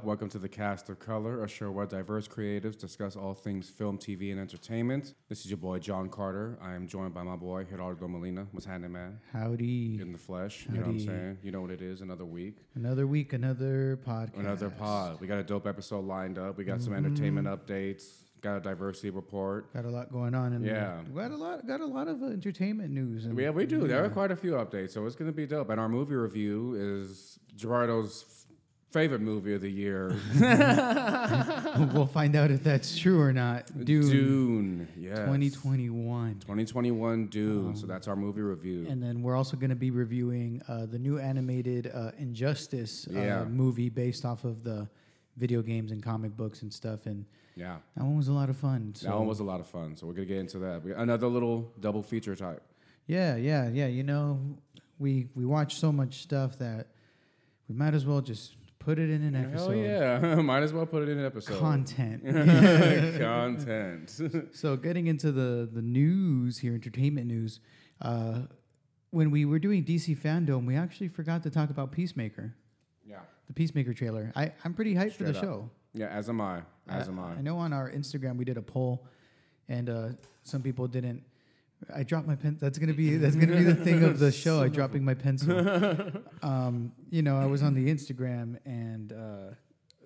Up. Welcome to the Cast of Color, a show where diverse creatives discuss all things film, TV, and entertainment. This is your boy, Jon Carter. I am joined by my boy, Gerardo Molina. What's happening, man? Howdy. In the flesh. You know what I'm Howdy. saying? You know what it is. Another week, Another week, another podcast. another pod. We got a dope episode lined up. We got some entertainment updates. Got a diversity report. Got a lot going on, and Yeah. We got a lot, got a lot of uh, entertainment news. And Yeah, we do. There are quite a few updates, so it's going to be dope. And our movie review is Gerardo's favorite movie of the year, we'll find out if that's true or not. Dune, Dune. Yes. 2021, 2021 Dune. so that's our movie review. and then we're also going to be reviewing uh, the new animated uh, Injustice uh, Yeah. movie based off of the video games and comic books and stuff. And yeah. that one was a lot of fun. So That one was a lot of fun. So we're gonna get into that. We- Another little double feature type. yeah, yeah, yeah. You know, we we watch so much stuff that we might as well just put it in an Hell episode. yeah! Might as well put it in an episode. Content. Content. So getting into the the news here, entertainment news. Uh, when we were doing DC Fandom, we actually forgot to talk about Peacemaker, yeah. the Peacemaker trailer. I I'm pretty hyped for the up. show. Yeah. As am I. As am I. I know on our Instagram we did a poll, and uh, some people didn't. I dropped my pen. That's gonna be that's gonna be the thing of the show. I dropping my pencil. um, you know, I was on the Instagram, and uh,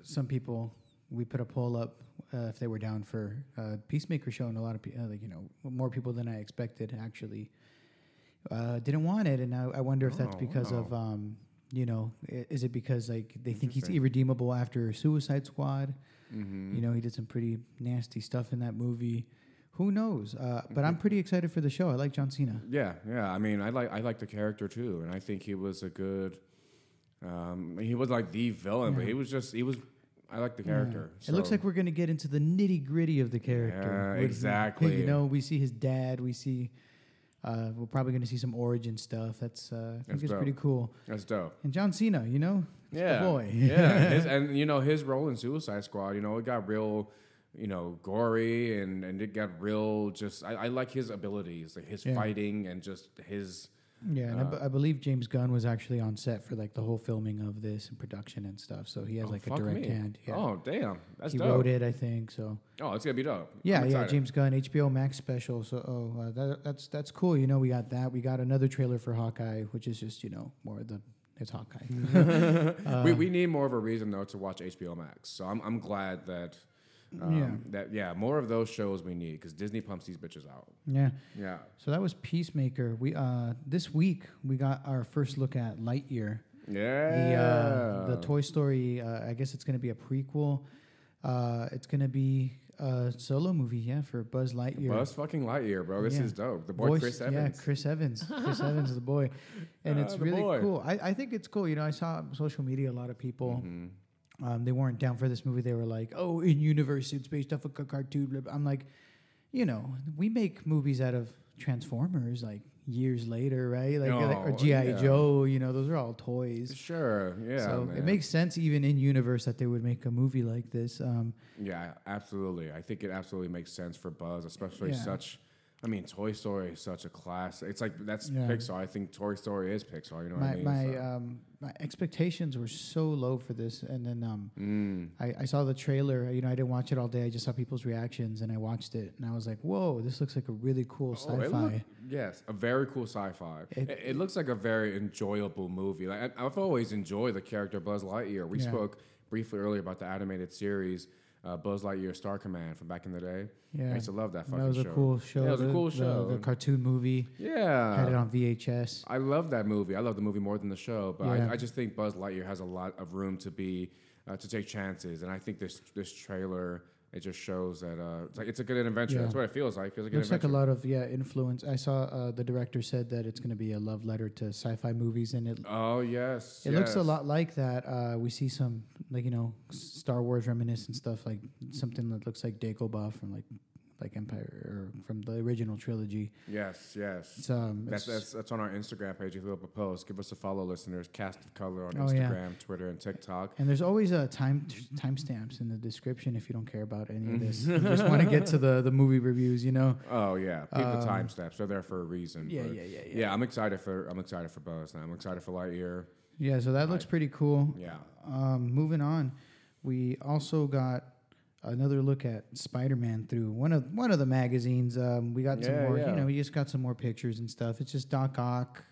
some people we put a poll up uh, if they were down for uh, Peacemaker show, and a lot of people, uh, like you know, more people than I expected actually uh, didn't want it, and I, I wonder if that's Oh, because wow. of um, you know, is it because like they think he's irredeemable after Suicide Squad? Mm-hmm. You know, he did some pretty nasty stuff in that movie. Who knows? Uh, but Mm-hmm. I'm pretty excited for the show. I like John Cena. Yeah, yeah. I mean, I like I like the character too, and I think he was a good. Um, he was like the villain, but he was just he was. I like the character. It looks like we're gonna get into the nitty gritty of the character. Yeah, exactly. You know, we see his dad. We see. Uh, we're probably gonna see some origin stuff. That's uh, I think That's it's dope. pretty cool. that's dope. And John Cena, you know, yeah, boy. yeah, his, and you know his role in Suicide Squad. You know, it got real. You know, gory and and it got real. Just I, I like his abilities, like his Yeah. fighting and just his. Yeah, and I, Uh, b- I believe James Gunn was actually on set for like the whole filming of this and production and stuff. So he has oh, like a direct me. hand. Yeah. Oh damn, that's he dope. wrote it, I think. So Oh, it's gonna be dope. yeah, yeah. James Gunn, HBO Max special. So oh, uh, that, that's that's cool. You know, we got that. We got another trailer for Hawkeye, which is just you know more of the it's Hawkeye. Uh, we, we need more of a reason though to watch HBO Max. So I'm I'm glad that um, Yeah. that yeah more of those shows we need because Disney pumps these bitches out. yeah. Yeah. So that was Peacemaker. We uh this week we got our first look at Lightyear. Yeah. The uh, the Toy Story. Uh, I guess it's gonna be a prequel. Uh, it's gonna be a solo movie, yeah, for Buzz Lightyear. Buzz fucking Lightyear, bro. This Yeah. is dope. The boy Voice- Chris Evans. Yeah, Chris Evans. Chris Evans is the boy, and Ah, it's really boy. cool. I, I think it's cool. You know, I saw on social media a lot of people. Mhm. Um, they weren't down for this movie. They were like, "Oh, in universe, it's based off a cartoon." blah, blah." I'm like, you know, we make movies out of Transformers like years later, right? Like, like- or GI yeah. Joe. You know, those are all toys. Sure. Yeah. so man. it makes sense, even in universe, that they would make a movie like this. Um, Yeah, absolutely. I think it absolutely makes sense for Buzz, especially Yeah. such. I mean, Toy Story is such a class. It's like that's Yeah. Pixar. I think Toy Story is Pixar. You know what my I mean? my So- um, my expectations were so low for this, and then um, Mm. I, I saw the trailer. You know, I didn't watch it all day. I just saw people's reactions, and I watched it, and I was like, "Whoa, this looks like a really cool Oh, sci-fi." look- yes, a very cool sci-fi. It- It, it, looks like a very enjoyable movie. Like I, I've always enjoyed the character Buzz Lightyear. We Yeah. spoke briefly earlier about the animated series uh, Buzz Lightyear Star Command from back in the day. yeah, I used to love that fucking show. that was a show. cool show. Yeah, it was a cool show. The, cartoon movie Yeah, had it on VHS. I love that movie. I love the movie more than the show, but Yeah. I, I just think Buzz Lightyear has a lot of room to be uh, to take chances, and I think this this trailer it just shows that uh, it's like it's a good adventure. Yeah. That's what it feels like. It feels like Looks like a lot of yeah influence. I saw uh, the director said that it's going to be a love letter to sci-fi movies, and it Oh yes, it looks a lot like that. Uh, we see some like you know Star Wars reminiscent stuff, like something that looks like Dagobah from like like Empire or from the original trilogy. Yes, yes. It's um, That's, it's- that's that's on our Instagram page. If You throw up a post. Give us a follow, listeners. Cast of Color on Oh, yeah. Instagram, Twitter, and TikTok. and there's always a time timestamps in the description if you don't care about any of this. you just want to get to the the movie reviews, you know. Oh yeah, keep the Um, timestamps. They're there for a reason. Yeah, yeah, yeah, yeah. yeah. I'm excited for I'm excited for Buzz. Now I'm excited for Lightyear. Yeah, so that looks pretty cool. Yeah. Um, moving on, we also got another look at Spider-Man through one of one of the magazines. Um, we got some more, yeah. you know, we just got some more pictures and stuff. It's just Doc Ock.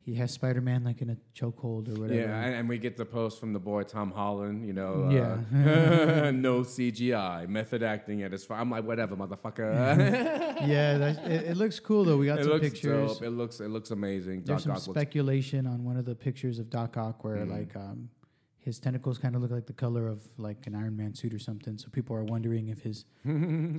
He has Spider-Man like in a chokehold or whatever. Yeah, and, and we get the post from the boy Tom Holland. You know, Yeah. uh, no CGI, method acting at its fine. I'm like, whatever, motherfucker. yeah, that, it, it looks cool though. We got it some looks pictures. dope. It looks it looks amazing. There's some Doc Ock looks speculation on one of the pictures of Doc Ock where Mhm. like um, his tentacles kind of look like the color of like an Iron Man suit or something. So people are wondering if his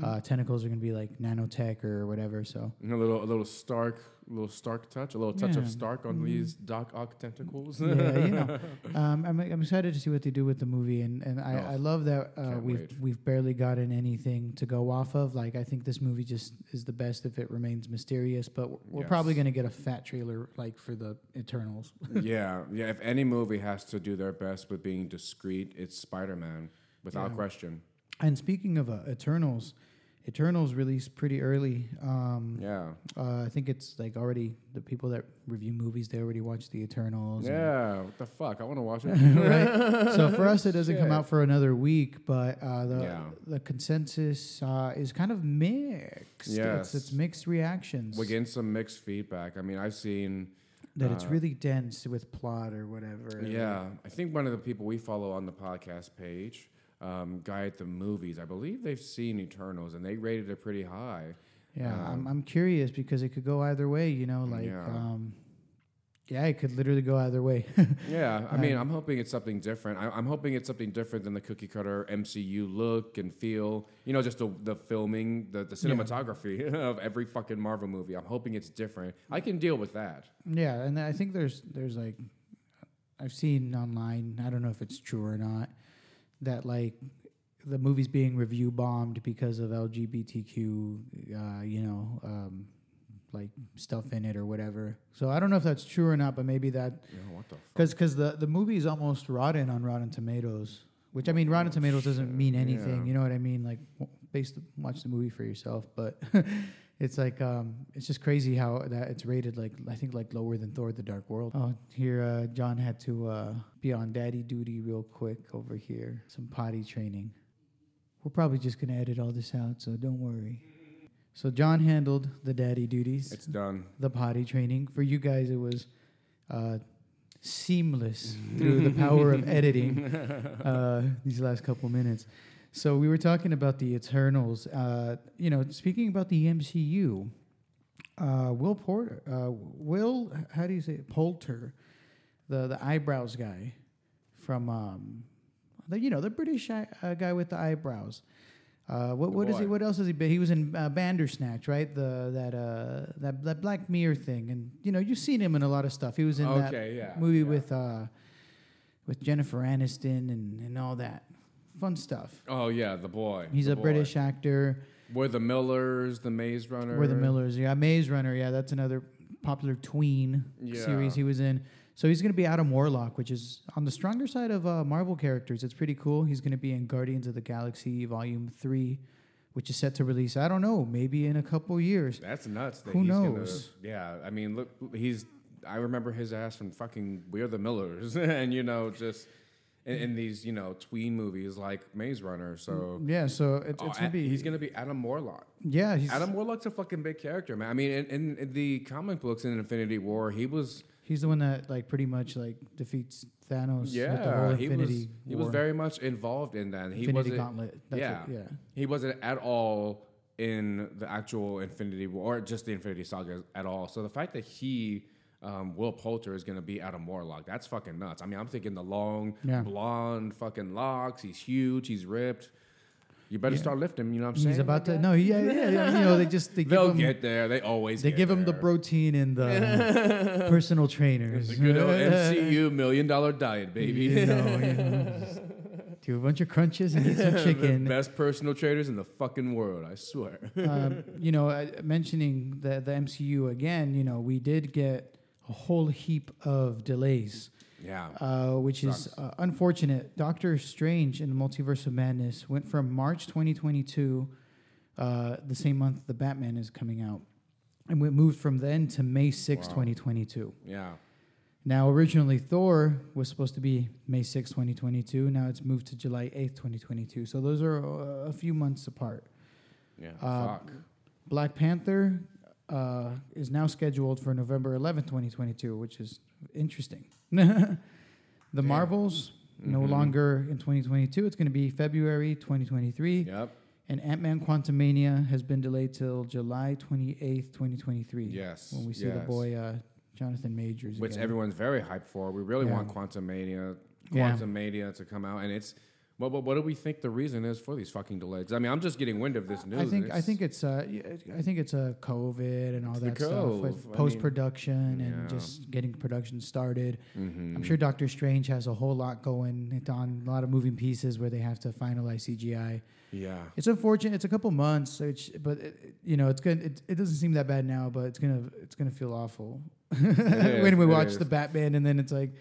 uh, tentacles are gonna be like nanotech or whatever. So a little a little Stark, a little Stark touch, a little touch Yeah. of Stark on Mhm. these Doc Ock tentacles. yeah, you know, um, I'm I'm excited to see what they do with the movie, and and I, Oh, I love that uh, we've wait. we've barely gotten anything to go off of. Like I think this movie just is the best if it remains mysterious. But we're, we're probably gonna get a fat trailer like for the Eternals. yeah, yeah. If any movie has to do their best with being discreet, it's Spider Man, without Yeah. question. And speaking of uh, Eternals, Eternals released pretty early. Um, Yeah, uh, I think it's like already the people that review movies they already watched the Eternals. yeah. What the fuck? I want to watch it. right. So for us, it doesn't come out for another week, but uh, the Yeah. the consensus uh, is kind of mixed. Yes. It's, it's mixed reactions. We're getting some mixed feedback. I mean, I've seen. that it's uh, really dense with plot or whatever. Yeah, I think one of the people we follow on the podcast page, um, guy at the movies, I believe they've seen Eternals and they rated it pretty high. Yeah, Um, I'm I'm curious because it could go either way. You know, like Yeah. um, yeah, it could literally go either way. Yeah, I mean, Um, I'm hoping it's something different. I, I'm hoping it's something different than the cookie cutter MCU look and feel. You know, just the the filming, the the Yeah. cinematography of every fucking Marvel movie. I'm hoping it's different. I can deal with that. Yeah, and I think there's there's like I've seen online. I don't know if it's true or not that like the movie's being review bombed because of LGBTQ, uh, you know, um, like stuff in it or whatever. So I don't know if that's true or not, but maybe that what the because because the the movie is almost rotten on Rotten Tomatoes. Which I mean, Rotten Oh, Tomatoes doesn't mean anything. yeah. You know what I mean? Like, based watch the movie for yourself. But it's like um, it's just crazy how that it's rated like I think like lower than Thor: The Dark World. Oh, here uh, Jon had to uh, be on daddy duty real quick over here. Some potty training. We're probably just gonna edit all this out, so don't worry. So Jon handled the daddy duties It's done. the potty training. For you guys, it was uh, seamless through the power of editing uh, these last couple minutes. So we were talking about the Eternals. Uh, you know, speaking about the MCU, uh, Will Porter, uh, Will, how do you say it? Poulter, the the eyebrows guy from, um, the, you know, the British uh, guy with the eyebrows. Uh, what what is he? What else has he been? He was in uh, Bandersnatch, right? The that uh that that Black Mirror thing, and you know you've seen him in a lot of stuff. He was in that yeah. movie yeah. with uh with Jennifer Aniston and and all that fun stuff. Oh yeah, the boy. He's the a boy. British actor. We're the Millers, the Maze Runner. We're the Millers. Yeah, Maze Runner. Yeah, that's another popular tween Yeah. series he was in. So he's going to be Adam Warlock, which is on the stronger side of uh, Marvel characters. It's pretty cool. He's going to be in Guardians of the Galaxy Volume 3, which is set to release, I don't know, maybe in a couple years. That's nuts. That Who knows? Gonna, yeah, I mean, look, he's. I remember his ass from fucking We're the Millers, and you know, just in, in these you know tween movies like Maze Runner. So mm, Yeah, so it's, Oh, to be. he's gonna be Adam Warlock. yeah, he's, Adam Warlock's a fucking big character, man. I mean, in, in, in the comic books in Infinity War, he was he's the one that like pretty much like defeats Thanos with the yeah, whole he Infinity was he was very much involved in that. He Infinity wasn't Gauntlet. That's yeah. what- yeah. he wasn't at all in the actual Infinity War or just the Infinity Saga at all. So the fact that he um, Will Poulter is going to be Adam Warlock, that's fucking nuts. I mean, I'm thinking the long Yeah. blonde fucking locks. He's huge. He's ripped. You better Yeah. start lifting. You know what I'm saying? He's about to no, yeah, yeah, yeah. You know, they just they give They'll him get there. They always they give him the protein and the personal trainers. The good old MCU million dollar diet, baby. You know, you know, do a bunch of crunches and eat some the chicken. best personal trainers in the fucking world, I swear. um, you know, uh, mentioning the the MCU again, you know, we did get a whole heap of delays, yeah. uh, which is uh, unfortunate. Doctor Strange in the Multiverse of Madness went from March 2022, uh, the same month the Batman is coming out, and we moved from then to May 6, Wow. 2022. Yeah. Now, originally Thor was supposed to be May 6, 2022. Now it's moved to July 8th, 2022. So those are uh, a few months apart. Yeah. Uh, Fuck. Black Panther uh, is now scheduled for November 11th, 2022, which is interesting. the Marvels, no Mhm. longer in 2022. It's going to be February 2023. Yep. And Ant Man Quantumania has been delayed till July 28th, 2023. Yes. When we see yes. the boy uh, Jonathan Majors. which again. everyone's very hyped for. We really Yeah. want Quantum Mania, Yeah. Quantum Mania to come out, and it's. What, what, what do we think the reason is for these fucking delays? I mean, I'm just getting wind of this news. I think I it's- think it's uh I think it's a COVID and all It's that stuff Cove. with I mean, post production yeah. and just getting production started. Mhm. I'm sure Doctor Strange has a whole lot going on a lot of moving pieces where they have to finalize CGI. Yeah. It's unfortunate. It's a couple months, which, but it, it- you know, it's good. It, it doesn't seem that bad now, but it's gonna it's gonna feel awful when we watch is. the Batman, and then it's like,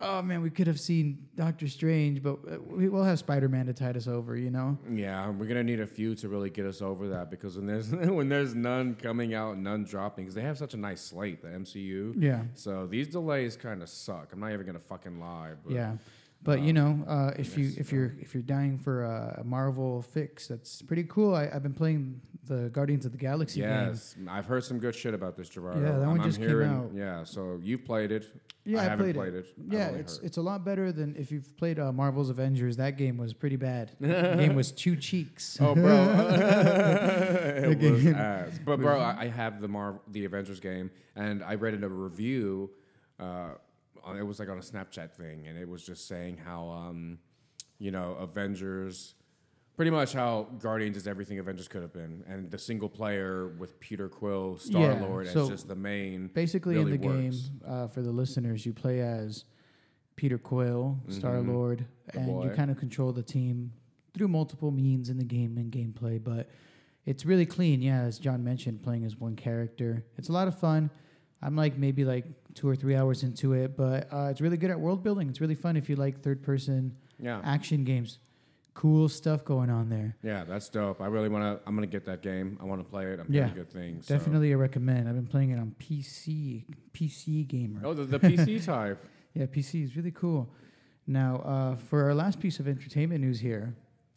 oh man, we could have seen Doctor Strange, but uh, we will have Spider Man to tide us over. You know? Yeah, we're gonna need a few to really get us over that because when there's when there's none coming out, none dropping, because they have such a nice slate, the MCU. Yeah. So these delays kind of suck. I'm not even gonna fucking lie. But Yeah, but you um, know, uh, if you if you're if you're dying for a Marvel fix, that's pretty cool. I, I've been playing the Guardians of the Galaxy game. Yes, I've heard some good shit about this, Gerardo. Yeah, that I'm, one I'm just came hearing, out. Yeah, so you've played it. Yeah, I, I haven't played played it. it. Yeah, it's heard. it's a lot better than if you've played uh, Marvel's Avengers. That game was pretty bad. the game was two cheeks. Oh, bro, it was ass. But bro, I, I have the Marvel the Avengers game, and I read in a review. Uh, it was like on a Snapchat thing, and it was just saying how, um, you know, Avengers, pretty much how Guardians is everything Avengers could have been, and the single player with Peter Quill, Star Lord, so as just the main. Basically, really in the game, uh, for the listeners, you play as Peter Quill, Star Lord, The and you kind of control the team through multiple means in the game and gameplay. But it's really clean, yeah. As Jon mentioned, playing as one character, it's a lot of fun. I'm like maybe like two or three hours into it, but uh, it's really good at world building. It's really fun if you like third person Yeah, action games. Cool stuff going on there. yeah, that's dope. I really want to. I'm gonna get that game. I want to play it. I'm Yeah, good things. so- Definitely a recommend. I've been playing it on PC, PC gamer. Oh, the, the PC type. Yeah, PC is really cool. Now, uh, for our last piece of entertainment news here,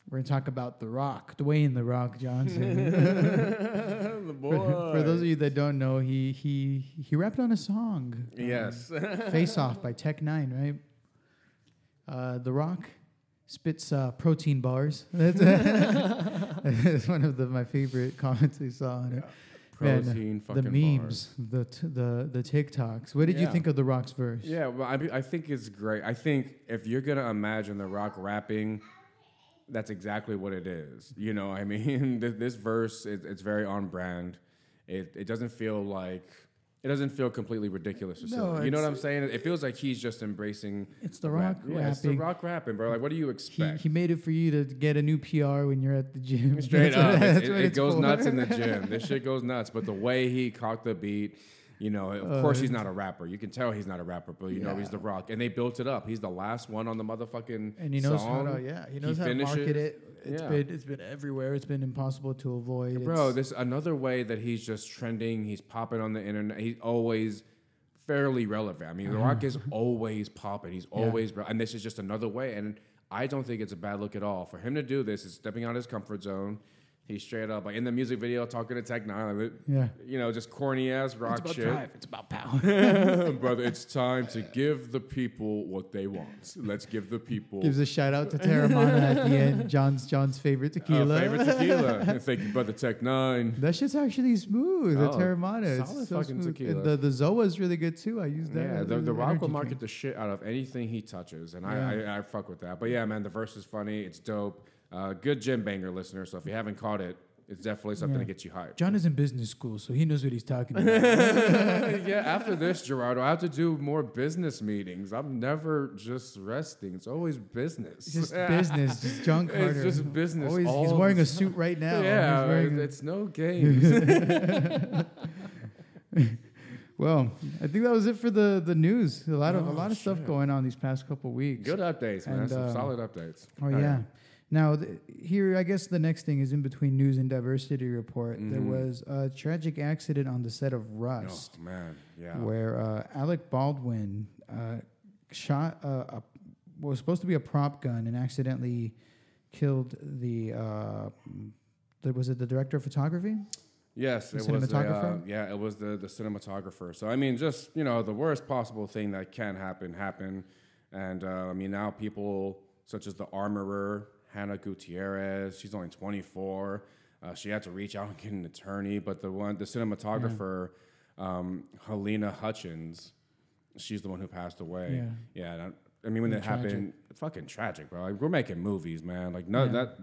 we're going to talk about The Rock, Dwayne The Rock Johnson. the boy. for, for those of you that don't know, he he he rapped on a song. um, Yes. Face Off by Tech N9ne, right? Uh, the Rock spits uh, protein bars. That's, that's one of the, my favorite comments I saw on it. Man, Protein the fucking memes, the t- the the TikToks. What did you think of The Rock's verse? Yeah, well, I, I think it's great. I think if you're gonna imagine The Rock rapping, that's exactly what it is. You know, I mean, this, this verse it, it's very on brand. It it doesn't feel like it doesn't feel completely ridiculous or No, silly. You know what I'm saying? It feels like he's just embracing. It's The rap. Rock Yeah, it's The rapping. Rock rapping, bro. Like, what do you expect? he made it for you to get a new PR when you're at the gym. Straight That's up, what- It's- it, it goes for. nuts in the gym. This shit goes nuts. But the way he caught the beat, you know, of Uh, course he's not a rapper. You can tell he's not a rapper, but you know he's the Rock, and they built it up. He's the last one on the motherfucking and he knows song. how to yeah he knows how to market it. It's Yeah. been it's been everywhere. It's been impossible to avoid. Bro, It's- this another way that he's just trending. He's popping on the internet. He's always fairly relevant. I mean, The Rock is always popping. He's Yeah. always, re- and this is just another way. And I don't think it's a bad look at all for him to do this. Is stepping out of his comfort zone. He's straight up like in the music video talking to Tech N9ne, like, yeah. you know, just corny ass rock It's about shit. drive. It's about power. Brother, it's time to give the people what they want. Let's give the people Gives a shout out to Teremana at the end. Jon's Jon's favorite uh, tequila. favorite tequila. And Thank you, brother Tech N9ne. That shit's actually smooth. The Oh, Teremana. solid It's so fucking smooth. tequila. The the Zoa is really good too. I use that. Yeah, as the, the Rock will market drink. the shit out of anything he touches, and Yeah. I, I, I fuck with that. But yeah, man, the verse is funny. It's dope. Uh, good gym banger listener. So if you haven't caught it, it's definitely something Yeah. to get you hyped. Jon is in business school, so he knows what he's talking about. yeah, after this, Gerardo, I have to do more business meetings. I'm never just resting. It's always business. It's just business, just Jon It's just business Always, he's wearing a suit right now. yeah, He's wearing a- it's no games. well, I think that was it for the the news. A lot of a Oh, lot of stuff going on these past couple weeks. Good updates, man. And, Some um, solid updates. Oh yeah. Now th- here, I guess the next thing is in between news and diversity report. There Mhm. was a tragic accident on the set of Rust, Oh man, yeah. where uh, Alec Baldwin uh, shot a, a what was supposed to be a prop gun and accidentally killed the. Uh, the was it the director of photography? Yes, The it was the, uh, cinematographer? yeah, it was the the cinematographer. So I mean, just you know, the worst possible thing that can happen happened, and uh, I mean now people such as the armorer Hannah Gutierrez, she's only 24. Uh, she had to reach out and get an attorney, but the one the cinematographer um, Halyna Hutchins, she's the one who passed away. Yeah. Yeah, and I, mean when Yeah, that happened, fucking tragic, bro. Like, we're making movies, man. Like no, Yeah. that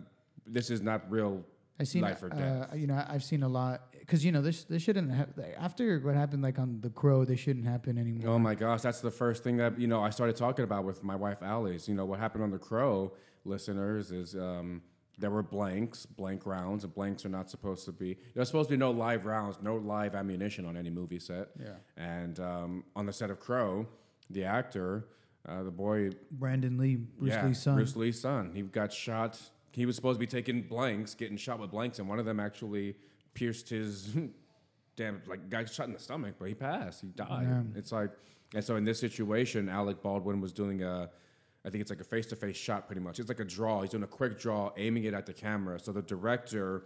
this is not real I seen, life or uh, you know, I've seen a lot because you know this this shouldn't have after what happened like on the Crow. This shouldn't happen anymore. Oh my gosh, that's the first thing that you know I started talking about with my wife Alice. You know what happened on the Crow, listeners, is um, there were blanks, blank rounds, and blanks are not supposed to be. There's supposed to be no live rounds, no live ammunition on any movie set. Yeah. And um, on the set of Crow, the actor, uh, the boy, Brandon Lee, Bruce yeah, Lee's son. Bruce Lee's son, he got shot. He was supposed to be taking blanks, getting shot with blanks, and one of them actually pierced his damn like got shot in the stomach, but he passed. He died. Yeah. It's like, and so in this situation, Alec Baldwin was doing a, I think it's like a face to face shot, pretty much. It's like a draw. He's doing a quick draw, aiming it at the camera. So the director,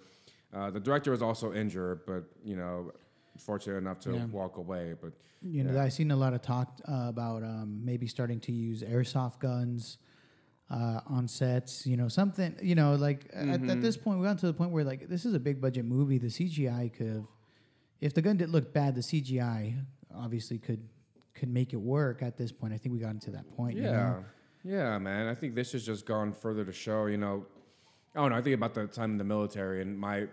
uh, the director was also injured, but you know, fortunate enough to Yeah. walk away. But You know, I've seen a lot of talk uh, about um, maybe starting to use airsoft guns uh, on sets. You know, something. You know, like at, Mm-hmm. at this point, we got to the point where like this is a big budget movie. The CGI could have, if the gun did look bad, the CGI obviously could could make it work. At this point, I think we got into that point. Yeah, You know? Yeah, man. I think this has just gone further to show, you know. I don't know. I think about the time in the military and my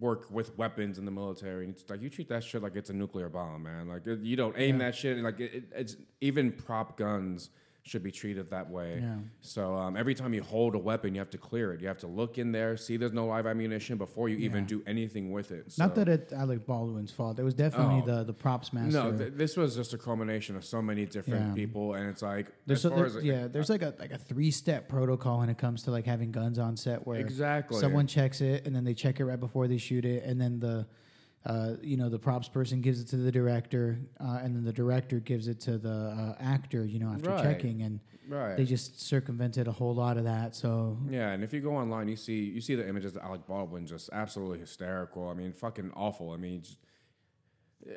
work with weapons in the military, and it's like you treat that shit like it's a nuclear bomb, man. Like you don't aim Yeah. that shit. Like it, it's even prop guns should be treated that way. Yeah. So um, every time you hold a weapon, you have to clear it. You have to look in there, see there's no live ammunition before you even do anything with it. Not that it's Alec Baldwin's fault. It was definitely Oh. the the props master. No, th- this was just a culmination of so many different Yeah. people, and it's like There's as so, far there- as yeah, there's like a like a three step protocol when it comes to like having guns on set where exactly someone checks it and then they check it right before they shoot it and then the uh, you know the props person gives it to the director uh, and then the director gives it to the uh, actor you know after Right. checking and right. they just circumvented a whole lot of that so Yeah, and if you go online, you see you see the images of Alec Baldwin just absolutely hysterical. I mean, fucking awful. I mean, just,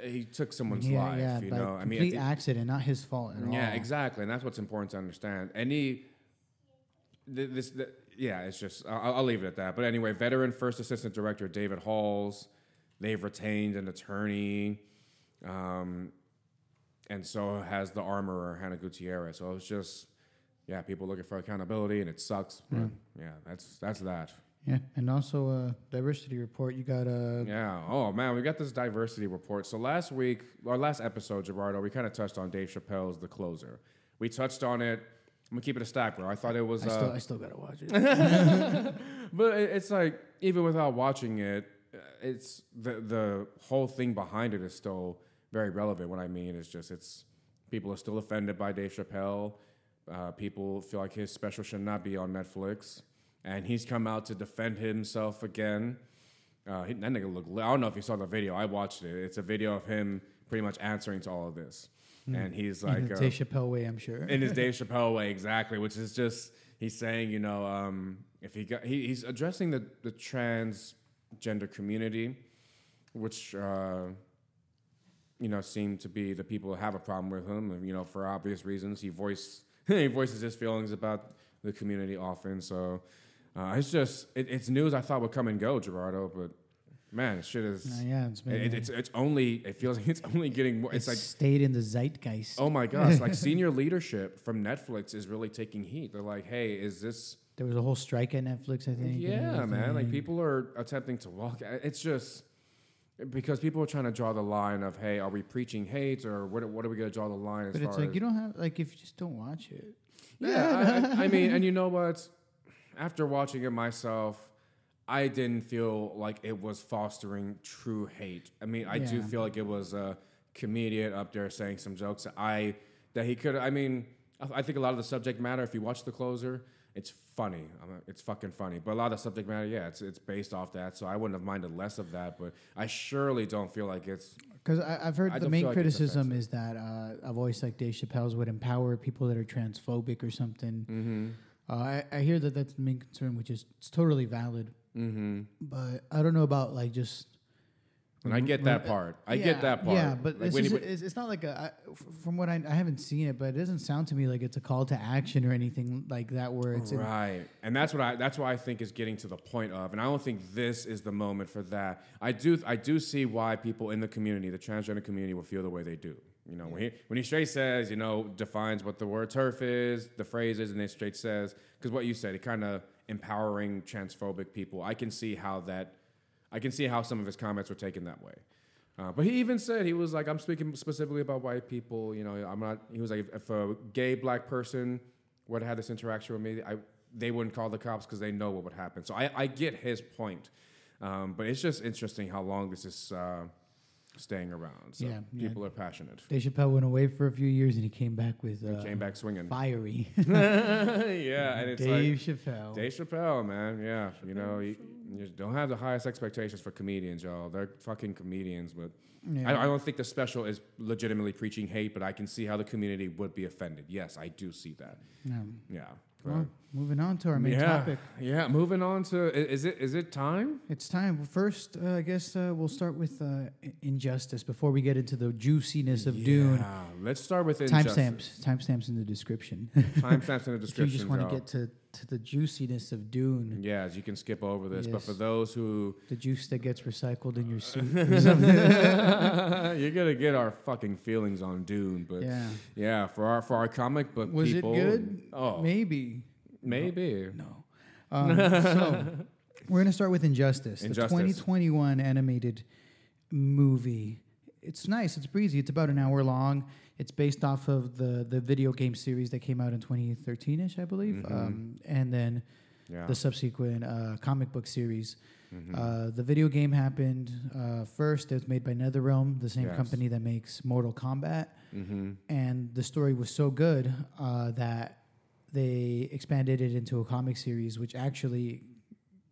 he took someone's yeah life. yeah you know, I mean, complete the- accident not his fault at yeah, all yeah exactly, and that's what's important to understand. Any th- this, th- yeah, it's just I'll, I'll leave it at that. But anyway, veteran first assistant director David Halls, they've retained an attorney, um, and so has the armorer Hannah Gutierrez. So it's just yeah, people looking for accountability, and it sucks. But yeah, that's that's that. yeah and also uh diversity report you got uh Yeah. Oh man, we got this diversity report. So last week, our last episode, Gerardo, we kind of touched on Dave Chappelle's The Closer. We touched on it. I'm gonna keep it a stack, bro. I thought it was. I still Uh, I still gotta watch it but it's like even without watching it, it's the the whole thing behind it is still very relevant. What I mean is just it's people are still offended by Dave Chappelle. Uh, people feel like his special should not be on Netflix, and he's come out to defend himself again. Uh, he, that nigga look. I don't know if you saw the video. I watched it. It's a video of him pretty much answering to all of this, and he's like, in uh, Dave Chappelle way I'm sure in his Dave Chappelle way, exactly, which is just he's saying, you know, um, if he got he, he's addressing the the transgender community, which uh, you know seem to be the people who have a problem with him, and, you know, for obvious reasons. He voiced he voices his feelings about the community often, so uh, it's just it, it's news I thought would come and go, Gerardo, but. Man, shit is. Uh, yeah it's It, it's it's only it feels like it's only getting more. it's It's like stayed in the zeitgeist Oh my gosh, like senior leadership from Netflix is really taking heat. They're like, hey, is this there was a whole strike at Netflix. I think. Yeah, man. Like people are attempting to walk. It's just because people are trying to draw the line of, hey, are we preaching hate or what? What are we going to draw the line as But far it's like you don't have like if you just don't watch it. yeah, I, I, mean, and you know what? After watching it myself, I didn't feel like it was fostering true hate. I mean, I do feel like it was a comedian up there saying some jokes that I that he could. I mean, I think a lot of the subject matter. If you watch the closer, it's funny. It's fucking funny. But a lot of the subject matter, yeah, it's it's based off that. So I wouldn't have minded less of that. But I surely don't feel like it's Because I've heard I the main feel like criticism is that uh, a voice like Dave Chappelle's would empower people that are transphobic or something. mm-hmm. Uh, I, I hear that that's the main concern, which is it's totally valid. Mm-hmm. But I don't know about like just. And I get that part. I get that part. Yeah, but Like it's, just, it's, it's not like a. I, from what I, I haven't seen it, but it doesn't sound to me like it's a call to action or anything like that. Where it's in- right, and that's what I that's what I think is getting to the point of, and I don't think this is the moment for that. I do I do see why people in the community, the transgender community, will feel the way they do. You know, when he when he straight says, you know, defines what the word TERF is, the phrase is, and then straight says, because what you said, it kind of empowering transphobic people. I can see how that, I can see how some of his comments were taken that way. Uh, but he even said he was like, I'm speaking specifically about white people. You know, I'm not. He was like, if a gay black person would have this interaction with me, I they wouldn't call the cops because they know what would happen. So I, I get his point, um, but it's just interesting how long this is uh, staying around. So Yeah, yeah. people are passionate. Dave Chappelle went away for a few years and he came back with uh, Came back swinging. fiery. yeah, and it's Dave like Chappelle. Dave Chappelle, man. Yeah, you know, you, you don't have the highest expectations for comedians, y'all. They're fucking comedians, but. Yeah. I, I don't think the special is legitimately preaching hate, but I can see how the community would be offended. Yes, I do see that. Yeah. Yeah. Well, moving on to our main yeah, topic. Yeah, moving on to is it is it time? It's time. First, uh, I guess uh, we'll start with uh, Injustice before we get into the juiciness of Dune. Let's start with injustice. Timestamps. Timestamps in the description. Timestamps in the if you just want to get to, to the juiciness of Dune, Yeah, as you can skip over this, but for those who the juice that gets recycled in your something. you're gonna get our fucking feelings on Dune, but yeah, yeah. for our for our comic book Was people, it good? Oh, Maybe. Maybe. No. Um, so we're gonna start with Injustice, Injustice. the 2021 animated movie. It's nice. It's breezy. It's about an hour long. It's based off of the the video game series that came out in 2013ish, I believe, Mhm. um, and then Yeah. the subsequent uh, comic book series. Mhm. Uh, the video game happened uh, first. It was made by NetherRealm, the same Yes. company that makes Mortal Kombat Mhm. and the story was so good uh, that they expanded it into a comic series, which actually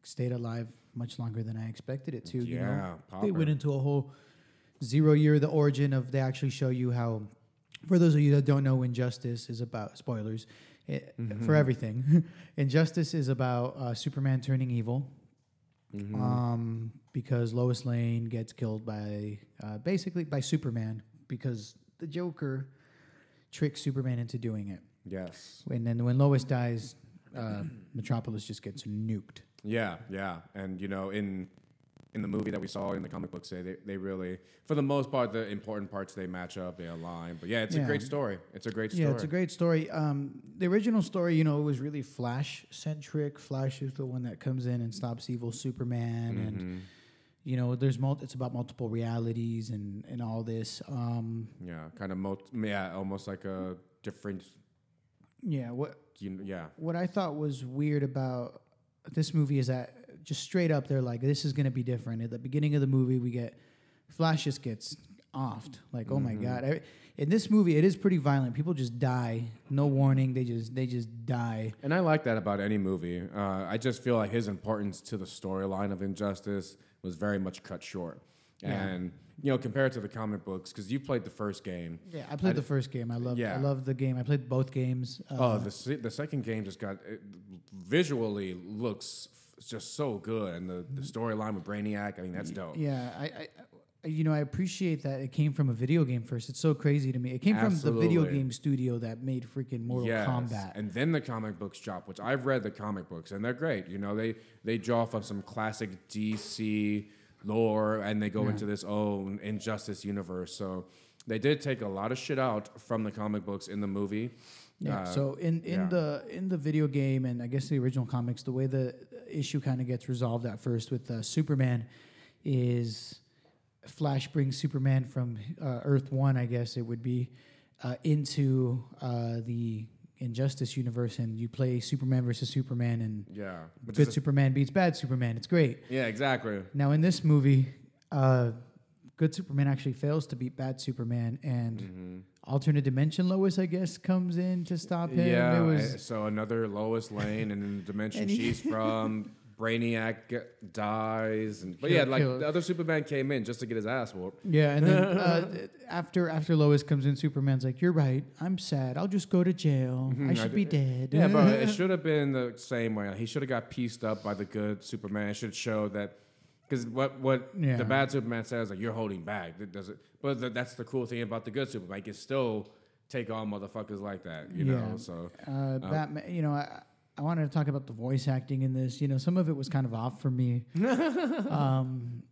stayed alive much longer than I expected it to. Yeah, You know, they went into a whole zero year, the origin of. They actually show you how. For those of you that don't know, Injustice is about spoilers it, Mm-hmm. for everything. Injustice is about uh, Superman turning evil Mhm. um, because Lois Lane gets killed by uh, basically by Superman because the Joker tricks Superman into doing it. Yes. And then when Lois dies, uh, Metropolis just gets nuked. Yeah, yeah, and you know, in in the movie that we saw in the comic book, say they, they really, for the most part, the important parts they match up, they align. But yeah, it's a great story. It's a great story. Yeah, it's a great story. Um, the original story, you know, it was really Flash centric. Flash is the one that comes in and stops evil Superman, and Mhm. you know, there's mul- it's about multiple realities and and all this. Um, Yeah, kind of, mul- yeah, almost like a different. Yeah, what You, yeah, what I thought was weird about this movie is that just straight up they're like, this is going to be different. At the beginning of the movie, we get Flash just gets offed. Like, oh my god! I, in this movie, it is pretty violent. People just die, no warning. They just they just die. and I like that about any movie. Uh, I just feel like his importance to the storyline of Injustice was very much cut short. And you know, compared to the comic books, because you played the first game. Yeah, I played I the d- first game. I love Yeah. I love the game. I played both games. Uh, Oh, the se- the second game just got it visually looks f- just so good, and the, the storyline with Brainiac. I mean, that's dope. Yeah, I, I, I, you know, I appreciate that it came from a video game first. It's so crazy to me. It came from the video Absolutely. game studio that made freaking Mortal Yes, Kombat. and then the comic books drop, which I've read the comic books, and they're great. You know, they they draw from some classic DC lore, and they go into this own Injustice universe. So they did take a lot of shit out from the comic books in the movie. Yeah. Uh, so in in yeah. the in the video game and I guess the original comics, the way the issue kind of gets resolved at first with uh, Superman is Flash brings Superman from uh, Earth One, I guess it would be, uh, into uh, the Injustice universe, and you play Superman versus Superman, and Yeah, good Superman beats bad Superman. It's great. yeah, exactly. Now in this movie, uh, good Superman actually fails to beat bad Superman, and Mm-hmm. alternate dimension Lois, I guess, comes in to stop him. Yeah, so another Lois Lane, and in the dimension she's from, Brainiac dies, and but yeah, like the other Superman came in just to get his ass whooped. yeah, and then uh, after after Lois comes in, Superman's like, "You're right. I'm sad. I'll just go to jail. I Mhm, I should be dead." Yeah, but it should have been the same way. He should have got pieced up by the good Superman. It should show that because what what Yeah. the bad Superman says like you're holding back. That does it. But th- that's the cool thing about the good Superman. He can still take on motherfuckers like that. You Yeah. know. So uh, Batman. You know, I, I wanted to talk about the voice acting in this. You know, some of it was kind of off for me. um,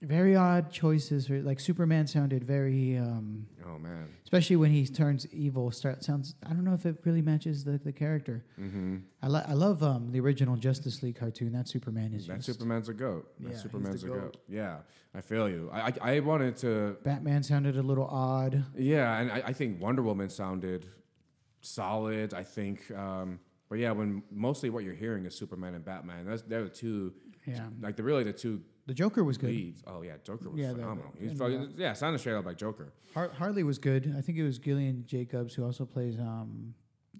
very odd choices. For, like Superman sounded very, um, oh man. especially when he turns evil. Start sounds. I don't know if it really matches the, the character. Mm-hmm. I, li- I love um, the original Justice League cartoon. That Superman is That just. Superman's a goat. Yeah, That he's Superman's a goat. goat. Yeah, I feel you. I I, I wanted to. Batman sounded a little odd. Yeah, and I, I think Wonder Woman sounded solid. I think, um, but yeah, when mostly what you're hearing is Superman and Batman. That's they're the two, Yeah, like they're really the two the Joker was good. leads. Oh yeah, Joker was Yeah, phenomenal. He's fucking, uh, yeah, sounded straight up like Joker. Har- Harley was good. I think it was Gillian Jacobs who also plays um,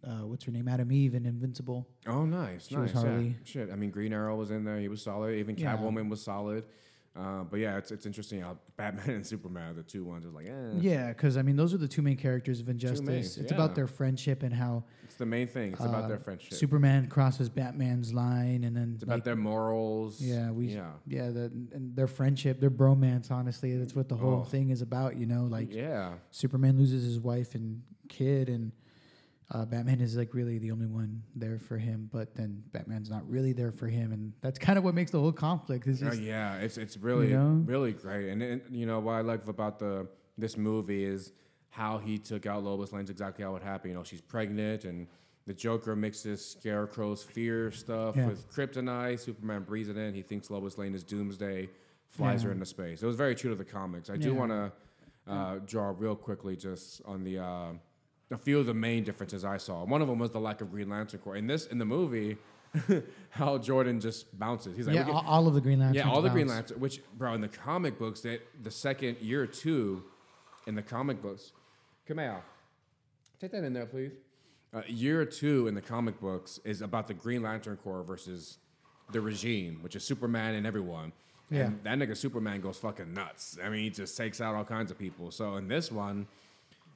uh, what's her name, Atom Eve in Invincible. Oh nice, She was nice. Yeah. Shit, I mean Green Arrow was in there. He was solid. Even Yeah. Catwoman was solid. Uh, but yeah, it's it's interesting how Batman and Superman are the two ones. Is like, eh, Yeah, because I mean those are the two main characters of Injustice. it's yeah. about their friendship and how it's the main thing. It's about uh, their friendship. Superman crosses Batman's line, and then it's about their morals. yeah, we yeah. yeah, the, and their friendship, their bromance. Honestly, that's what the whole Oh. thing is about. You know, like yeah, Superman loses his wife and kid, and uh, Batman is like really the only one there for him. But then Batman's not really there for him, and that's kind of what makes the whole conflict. Is Oh, just yeah, it's it's really know? really great, and, and you know what I like about the this movie is how he took out Lois Lane's exactly how it happened. You know, she's pregnant, and the Joker mixes Scarecrow's fear stuff Yeah. with Kryptonite. Superman breathes it in. He thinks Lois Lane is Doomsday, flies her into space. It was very true to the comics. I do want to uh, draw real quickly just on the. A few of the main differences I saw. One of them was the lack of Green Lantern Corps. In this, in the movie, Hal Jordan just bounces. He's like, yeah, "We all, all of the Green Lanterns. yeah, all the Green bounce. Lantern, which bro in the comic books, that the second year or two in the comic books, come out, take that in there, please. Uh, year two in the comic books is about the Green Lantern Corps versus the regime, which is Superman and everyone. Yeah. And that nigga Superman goes fucking nuts. I mean, he just takes out all kinds of people. So in this one,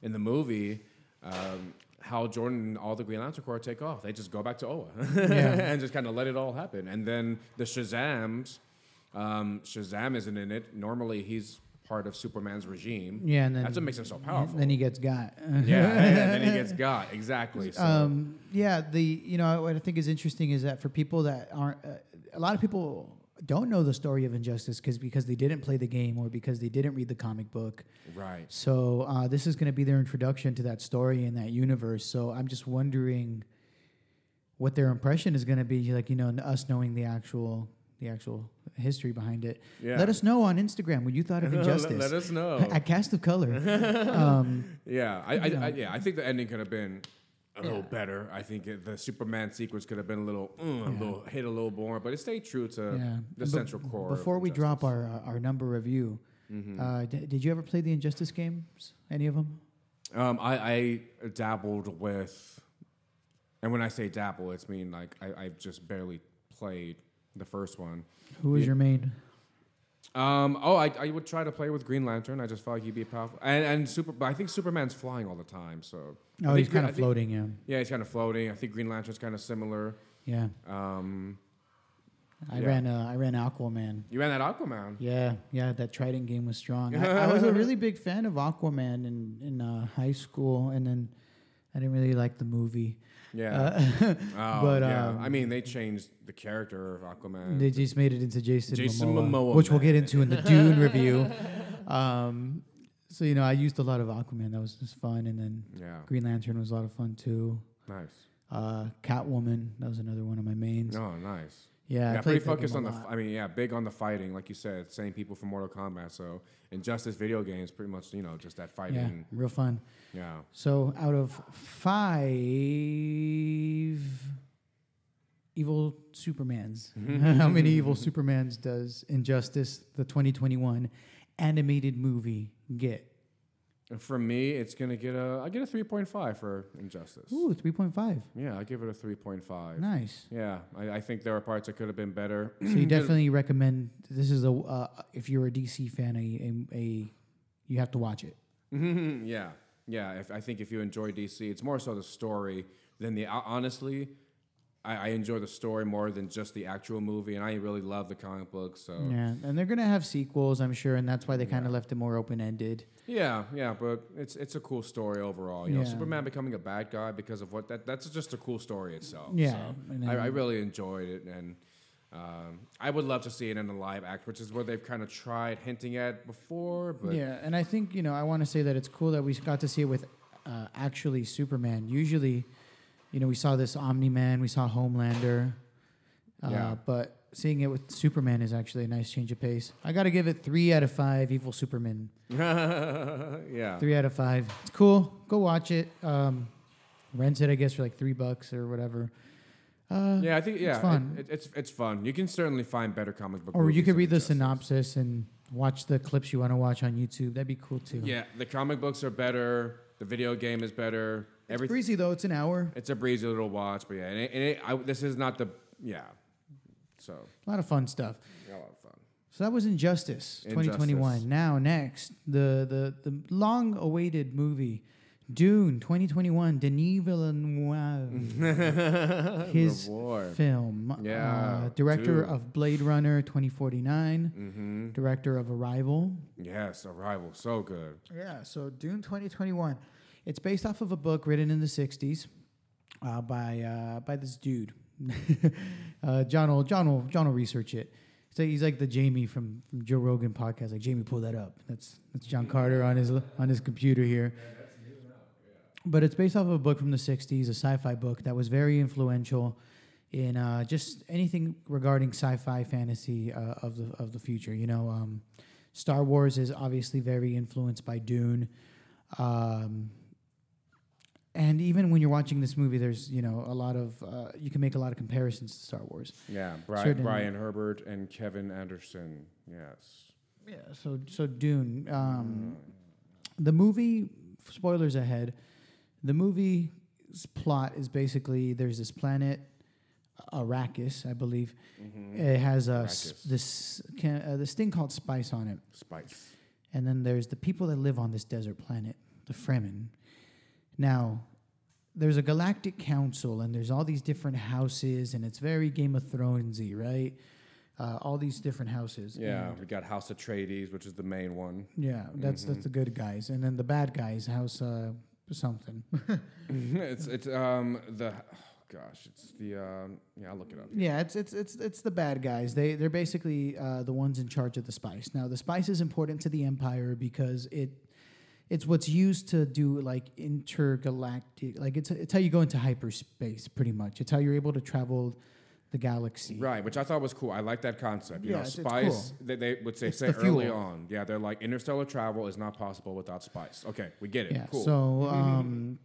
in the movie, um, Hal Jordan and all the Green Lantern Corps take off. They just go back to Oa and just kind of let it all happen. And then the Shazams, um, Shazam isn't in it. Normally, he's part of Superman's regime. Yeah, and then That's what makes him so powerful. Then he gets got. yeah, yeah, and then he gets got exactly. So. Um, yeah, the you know what I think is interesting is that for people that aren't, uh, a lot of people don't know the story of Injustice because because they didn't play the game or because they didn't read the comic book. right. So uh, this is going to be their introduction to that story and that universe. So I'm just wondering what their impression is going to be. Like you know, us knowing the actual the actual history behind it. Yeah. Let us know on Instagram what you thought of Injustice. Let, us know. At Cast of Color. um, yeah, I, I. I, yeah, I think the ending could have been a little Yeah. better. I think the Superman sequence could have been a little, mm, a little hit a little more, but it stayed true to yeah. the Be- central core. Before we drop our our number review, Mhm. uh, d- did you ever play the Injustice games? Any of them? Um, I, I dabbled with, and when I say dabble, it's mean like I, I've just barely played the first one. Who was your main? Um, oh, I, I would try to play with Green Lantern. I just felt like he'd be powerful, and and super. But I think Superman's flying all the time, so. Oh, he's kind of think- floating. Yeah, Yeah, he's kind of floating. I think Green Lantern's kind of similar. yeah. Um, I Yeah. ran. Uh, I ran Aquaman. you ran that Aquaman. Yeah, yeah. That Trident game was strong. I, I was a really big fan of Aquaman in in uh, high school, and then I didn't really like the movie. Yeah. Uh, oh, but, yeah. um, I mean, they changed the character of Aquaman. they just made it into Jason, Jason Momoa, Momoa, which we'll get into in the Dune review. Um, so you know, I used a lot of Aquaman. That was just fun, and then Yeah. Green Lantern was a lot of fun too. Nice. Uh, Catwoman, that was another one of my mains. Oh, nice. Yeah, Yeah, pretty focused on the. f- I mean, yeah, big on the fighting, like you said. Same people from Mortal Kombat. So Injustice video games, pretty much, you know, just that fighting. yeah, real fun. Yeah. So out of five evil Supermans, how many evil Supermans does Injustice, the 2021 animated movie, get? And for me, it's gonna get a. I get a three point five for Injustice. Ooh, 3.5. Yeah, I give it a three point five. Nice. Yeah, I, I think there are parts that could have been better. So you definitely recommend this is a uh, if you're a DC fan, a, a, a you have to watch it. yeah, yeah. If, I think if you enjoy DC, it's more so the story than the. hon- Honestly, I, I enjoy the story more than just the actual movie, and I really love the comic books. So Yeah, and they're gonna have sequels, I'm sure, and that's why they kind of left it more open ended. yeah, yeah. But it's it's a cool story overall. You know, Yeah. Superman becoming a bad guy because of what that. That's just a cool story itself. Yeah, so I, I really enjoyed it, and. Um, I would love to see it in a live act, which is what they've kind of tried hinting at before. But yeah, and I think you know I want to say that it's cool that we got to see it with uh, actually Superman. Usually, you know, we saw this Omni Man, we saw Homelander, uh, Yeah. but seeing it with Superman is actually a nice change of pace. I got to give it three out of five. Evil Superman, yeah, three out of five. It's cool. Go watch it. Um, rent it, I guess, for like three bucks or whatever. Uh, Yeah, I think yeah, It's fun. It, it, it's it's fun. You can certainly find better comic book. Or you could read the Injustice. synopsis and watch the clips you want to watch on YouTube. That'd be cool too. Yeah, the comic books are better. The video game is better. It's breezy though. It's an hour. It's a breezy little watch, but yeah, and it, and it, I, this is not the yeah. So A lot of fun stuff. a lot of fun. So that was Injustice, 2021. Now next, the the the long-awaited movie Dune 2021, Denis Villeneuve, his Reward. film. Yeah, Uh, director Dune. of Blade Runner 2049, Mm-hmm. director of Arrival. Yes, Arrival, so good. Yeah, so Dune 2021. It's based off of a book written in the 60s uh, by uh, by this dude. uh, Jon will Jon will Jon will research it. So he's like the Jamie from, from Joe Rogan podcast. Like Jamie, pull that up. That's that's Jon Carter on his on his computer here. But it's based off of a book from the 60s, a sci-fi book that was very influential in uh, just anything regarding sci-fi fantasy uh, of the of the future. You know, um, Star Wars is obviously very influenced by Dune. Um, and even when you're watching this movie, there's you know a lot of uh, you can make a lot of comparisons to Star Wars. Yeah, Brian, Certainly. Brian Herbert and Kevin Anderson. Yes. Yeah. So so Dune, um, the movie. Spoilers ahead. The movie's plot is basically there's this planet, Arrakis, I believe. It has a this can, uh, this thing called spice on it. Spice. And then there's the people that live on this desert planet, the Fremen. Now, there's a galactic council, and there's all these different houses, and it's very Game of Thronesy, right? Uh, all these different houses. Yeah, And- we got House Atreides, which is the main one. yeah. That's that's the good guys, and then the bad guys, House uh, something. it's it's um the oh gosh, it's the um yeah, I'll look it up. Yeah, it's it's it's it's the bad guys. They they're basically uh, the ones in charge of the spice. Now, the spice is important to the empire because it it's what's used to do like intergalactic. Like it's it's how you go into hyperspace, pretty much. It's how you're able to travel the galaxy. Right, which I thought was cool. I like that concept. You Yeah, know, it's- it's spice. cool. They, they would say It's say the early fuel. on. Yeah, they're like interstellar travel is not possible without spice. Okay, we get it. Yeah. cool. So, um,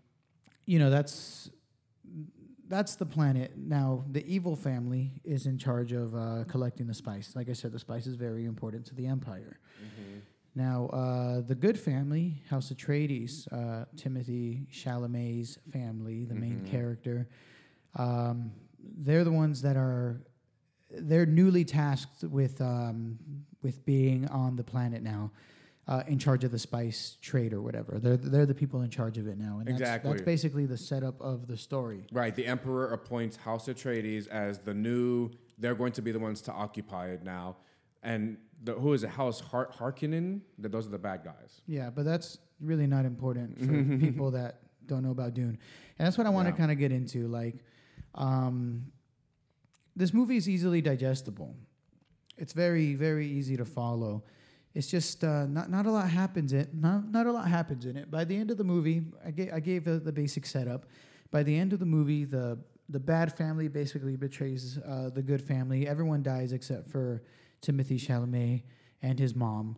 you know, that's that's the planet. Now, the evil family is in charge of uh, collecting the spice. Like I said, the spice is very important to the empire. Mm-hmm. Now, uh, the good family, House Atreides, uh, Timothée Chalamet's family, the main Mhm. character, um, they're the ones that are they're newly tasked with um, with being on the planet now, uh, in charge of the spice trade or whatever. They're they're the people in charge of it now, and that's, Exactly. that's basically the setup of the story. Right, the emperor appoints House Atreides as the new. They're going to be the ones to occupy it now, and the, who is it? House Har- Harkonnen. Th- Those are the bad guys. Yeah, but that's really not important for people that don't know about Dune. And that's what I want to Yeah. kind of get into. Like, um, this movie is easily digestible. It's very, very easy to follow. it's just uh, not not a lot happens in not not a lot happens in it. By the end of the movie, I gave I gave the, the basic setup. By the end of the movie, the the bad family basically betrays uh, the good family. Everyone dies except for Timothée Chalamet and his mom.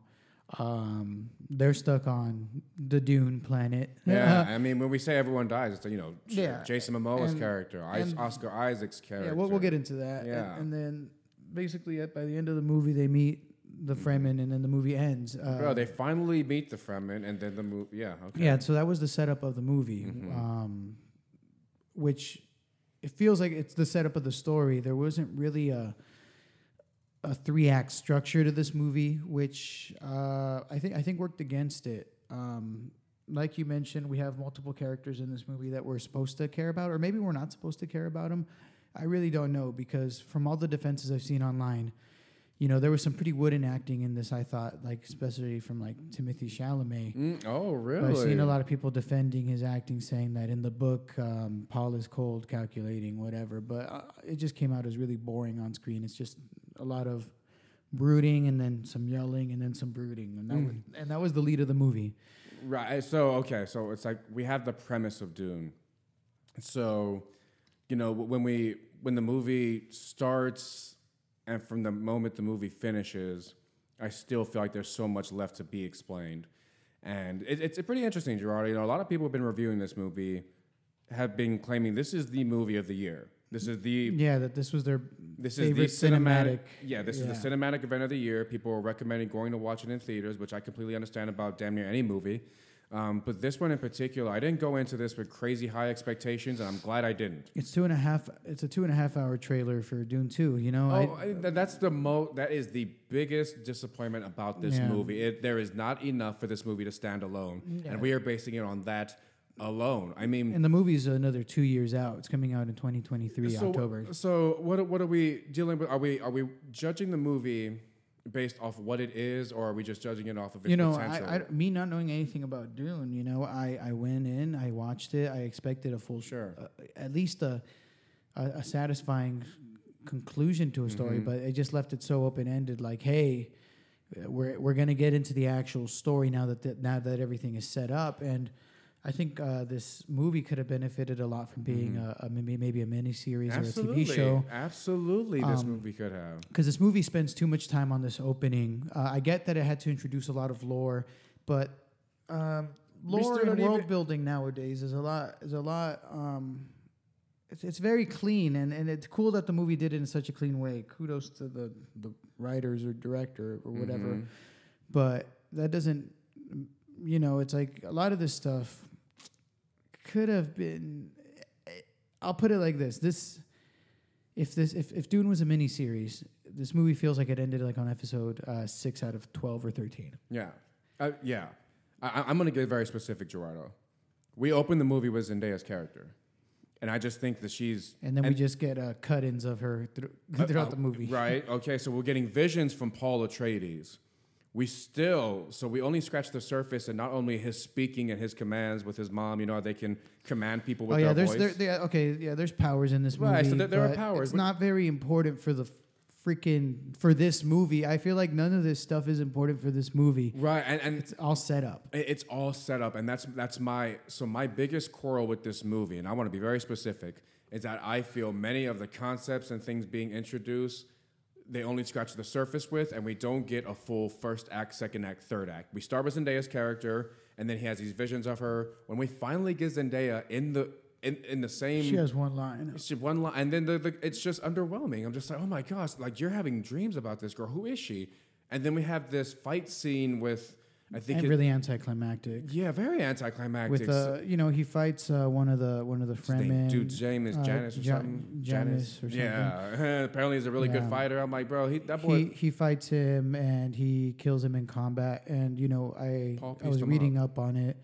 Um, they're stuck on the Dune planet. Yeah, Uh, I mean, when we say everyone dies, it's you know Yeah, Jason Momoa's and- character, and- Oscar Isaac's character. Yeah, we'll, we'll get into that. And- Yeah. And, then basically at, by the end of the movie, they meet the Fremen, and then the movie ends. Uh, Bro, they finally meet the Fremen, and then the movie. Yeah, okay. Yeah, so that was the setup of the movie, Mhm. um, which it feels like it's the setup of the story. There wasn't really a a three act structure to this movie, which uh, I think I think worked against it. Um, like you mentioned, we have multiple characters in this movie that we're supposed to care about, or maybe we're not supposed to care about them. I really don't know because from all the defenses I've seen online, you know, there was some pretty wooden acting in this. I thought, like especially from like Timothée Chalamet. Mm, oh, really? I've seen a lot of people defending his acting, saying that in the book, um, Paul is cold, calculating, whatever. But uh, it just came out as really boring on screen. It's just a lot of brooding and then some yelling and then some brooding, and that hmm. was, and that was the lead of the movie. Right. So okay. So it's like we have the premise of Dune. So, you know, when we when the movie starts, and from the moment the movie finishes, I still feel like there's so much left to be explained, and it, it's pretty interesting, Gerard. You know, a lot of people have been reviewing this movie, have been claiming this is the movie of the year. This is the Yeah, that this was their this is the cinematic. cinematic. Yeah, this yeah. is the cinematic event of the year. People are recommending going to watch it in theaters, which I completely understand about damn near any movie. Um, but this one in particular, I didn't go into this with crazy high expectations, and I'm glad I didn't. It's two and a half. It's a two and a half hour trailer for Dune Two. You know, Oh, I, th- that's the mo. That is the biggest disappointment about this Yeah. movie. It, there is not enough for this movie to stand alone, Yeah. and we are basing it on that alone. I mean, and the movie's another two years out. It's coming out in 2023 so, October. So what what are we dealing with? Are we are we judging the movie based off what it is, or are we just judging it off of its you know, potential? I, I, me not knowing anything about Dune, you know, I, I went in, I watched it, I expected a full, Sure. uh, at least a, a, a satisfying conclusion to a story, Mhm. but it just left it so open ended. Like, hey, we're we're gonna get into the actual story now that the, now that everything is set up, and I think uh, this movie could have benefited a lot from being Mhm. a, a maybe maybe a mini series or a TV show. absolutely, this Um, movie could have. because this movie spends too much time on this opening. Uh, I get that it had to introduce a lot of lore, but um, lore and world even- building nowadays is a lot. Is a lot. Um, it's it's very clean, and, and it's cool that the movie did it in such a clean way. Kudos to the the writers or director or whatever. Mhm. But that doesn't, you know, it's like a lot of this stuff could have been. I'll put it like this: this, if this, if if Dune was a mini series, this movie feels like it ended like on episode uh, six out of twelve or thirteen. Yeah, uh, yeah. I, I'm gonna get very specific, Gerardo. We opened the movie with Zendaya's character, and I just think that she's And then And- we just get uh, cut-ins of her thro- Uh, throughout uh, the movie. Right. Okay. So we're getting visions from Paul Atreides. We still, so we only scratch the surface, and not only his speaking and his commands with his mom. You know, they can command people with oh yeah, their there's voice. there, there, okay, yeah, there's powers in this movie. Right, so there- there are powers, It's not very important for the freaking for this movie. I feel like none of this stuff is important for this movie. right, and, and It's all set up. It's all set up, and that's that's my so my biggest quarrel with this movie, and I want to be very specific, is that I feel many of the concepts and things being introduced, they only scratch the surface with, and we don't get a full first act, second act, third act. We start with Zendaya's character, and then he has these visions of her. When we finally get Zendaya in the in, in the same She has one line. just one line, and then the, the, it's just underwhelming. I'm just like, oh my gosh, like you're having dreams about this girl. Who is she? And then we have this fight scene with, I think, And it- really anticlimactic. yeah, very anticlimactic. With uh, you know, he fights uh, one of the one of the What's his name? Fremen. dude, James uh, Janice or Ja- something. Janus or something. Yeah, apparently he's a really Yeah. good fighter. I'm like, bro, he, that boy. he he fights him and he kills him in combat. And you know, I I was reading up on it,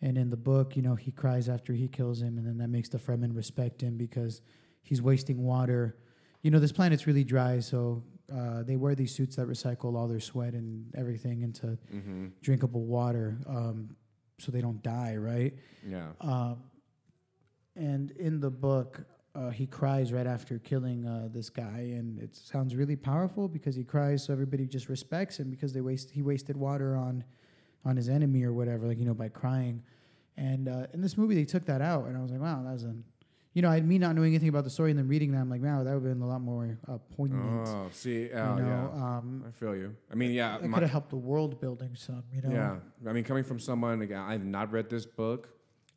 and in the book, you know, he cries after he kills him, and then that makes the Fremen respect him because he's wasting water. You know, this planet's really dry, so uh, they wear these suits that recycle all their sweat and everything into hmm drinkable water, um, so they don't die, right? Yeah. Um, and in the book, uh, he cries right after killing uh, this guy, and it sounds really powerful because he cries, so everybody just respects him because they waste he wasted water on on his enemy or whatever, like you know by crying. And uh, in this movie, they took that out, and I was like, wow, that was a, you know, I me not knowing anything about the story and then reading that, I'm like, wow, that would have been a lot more uh, poignant. Oh, see, you know, yeah. um, I feel you. I mean, yeah, my- could have helped the world building some, you know. Yeah, I mean, coming from someone again, I've not read this book,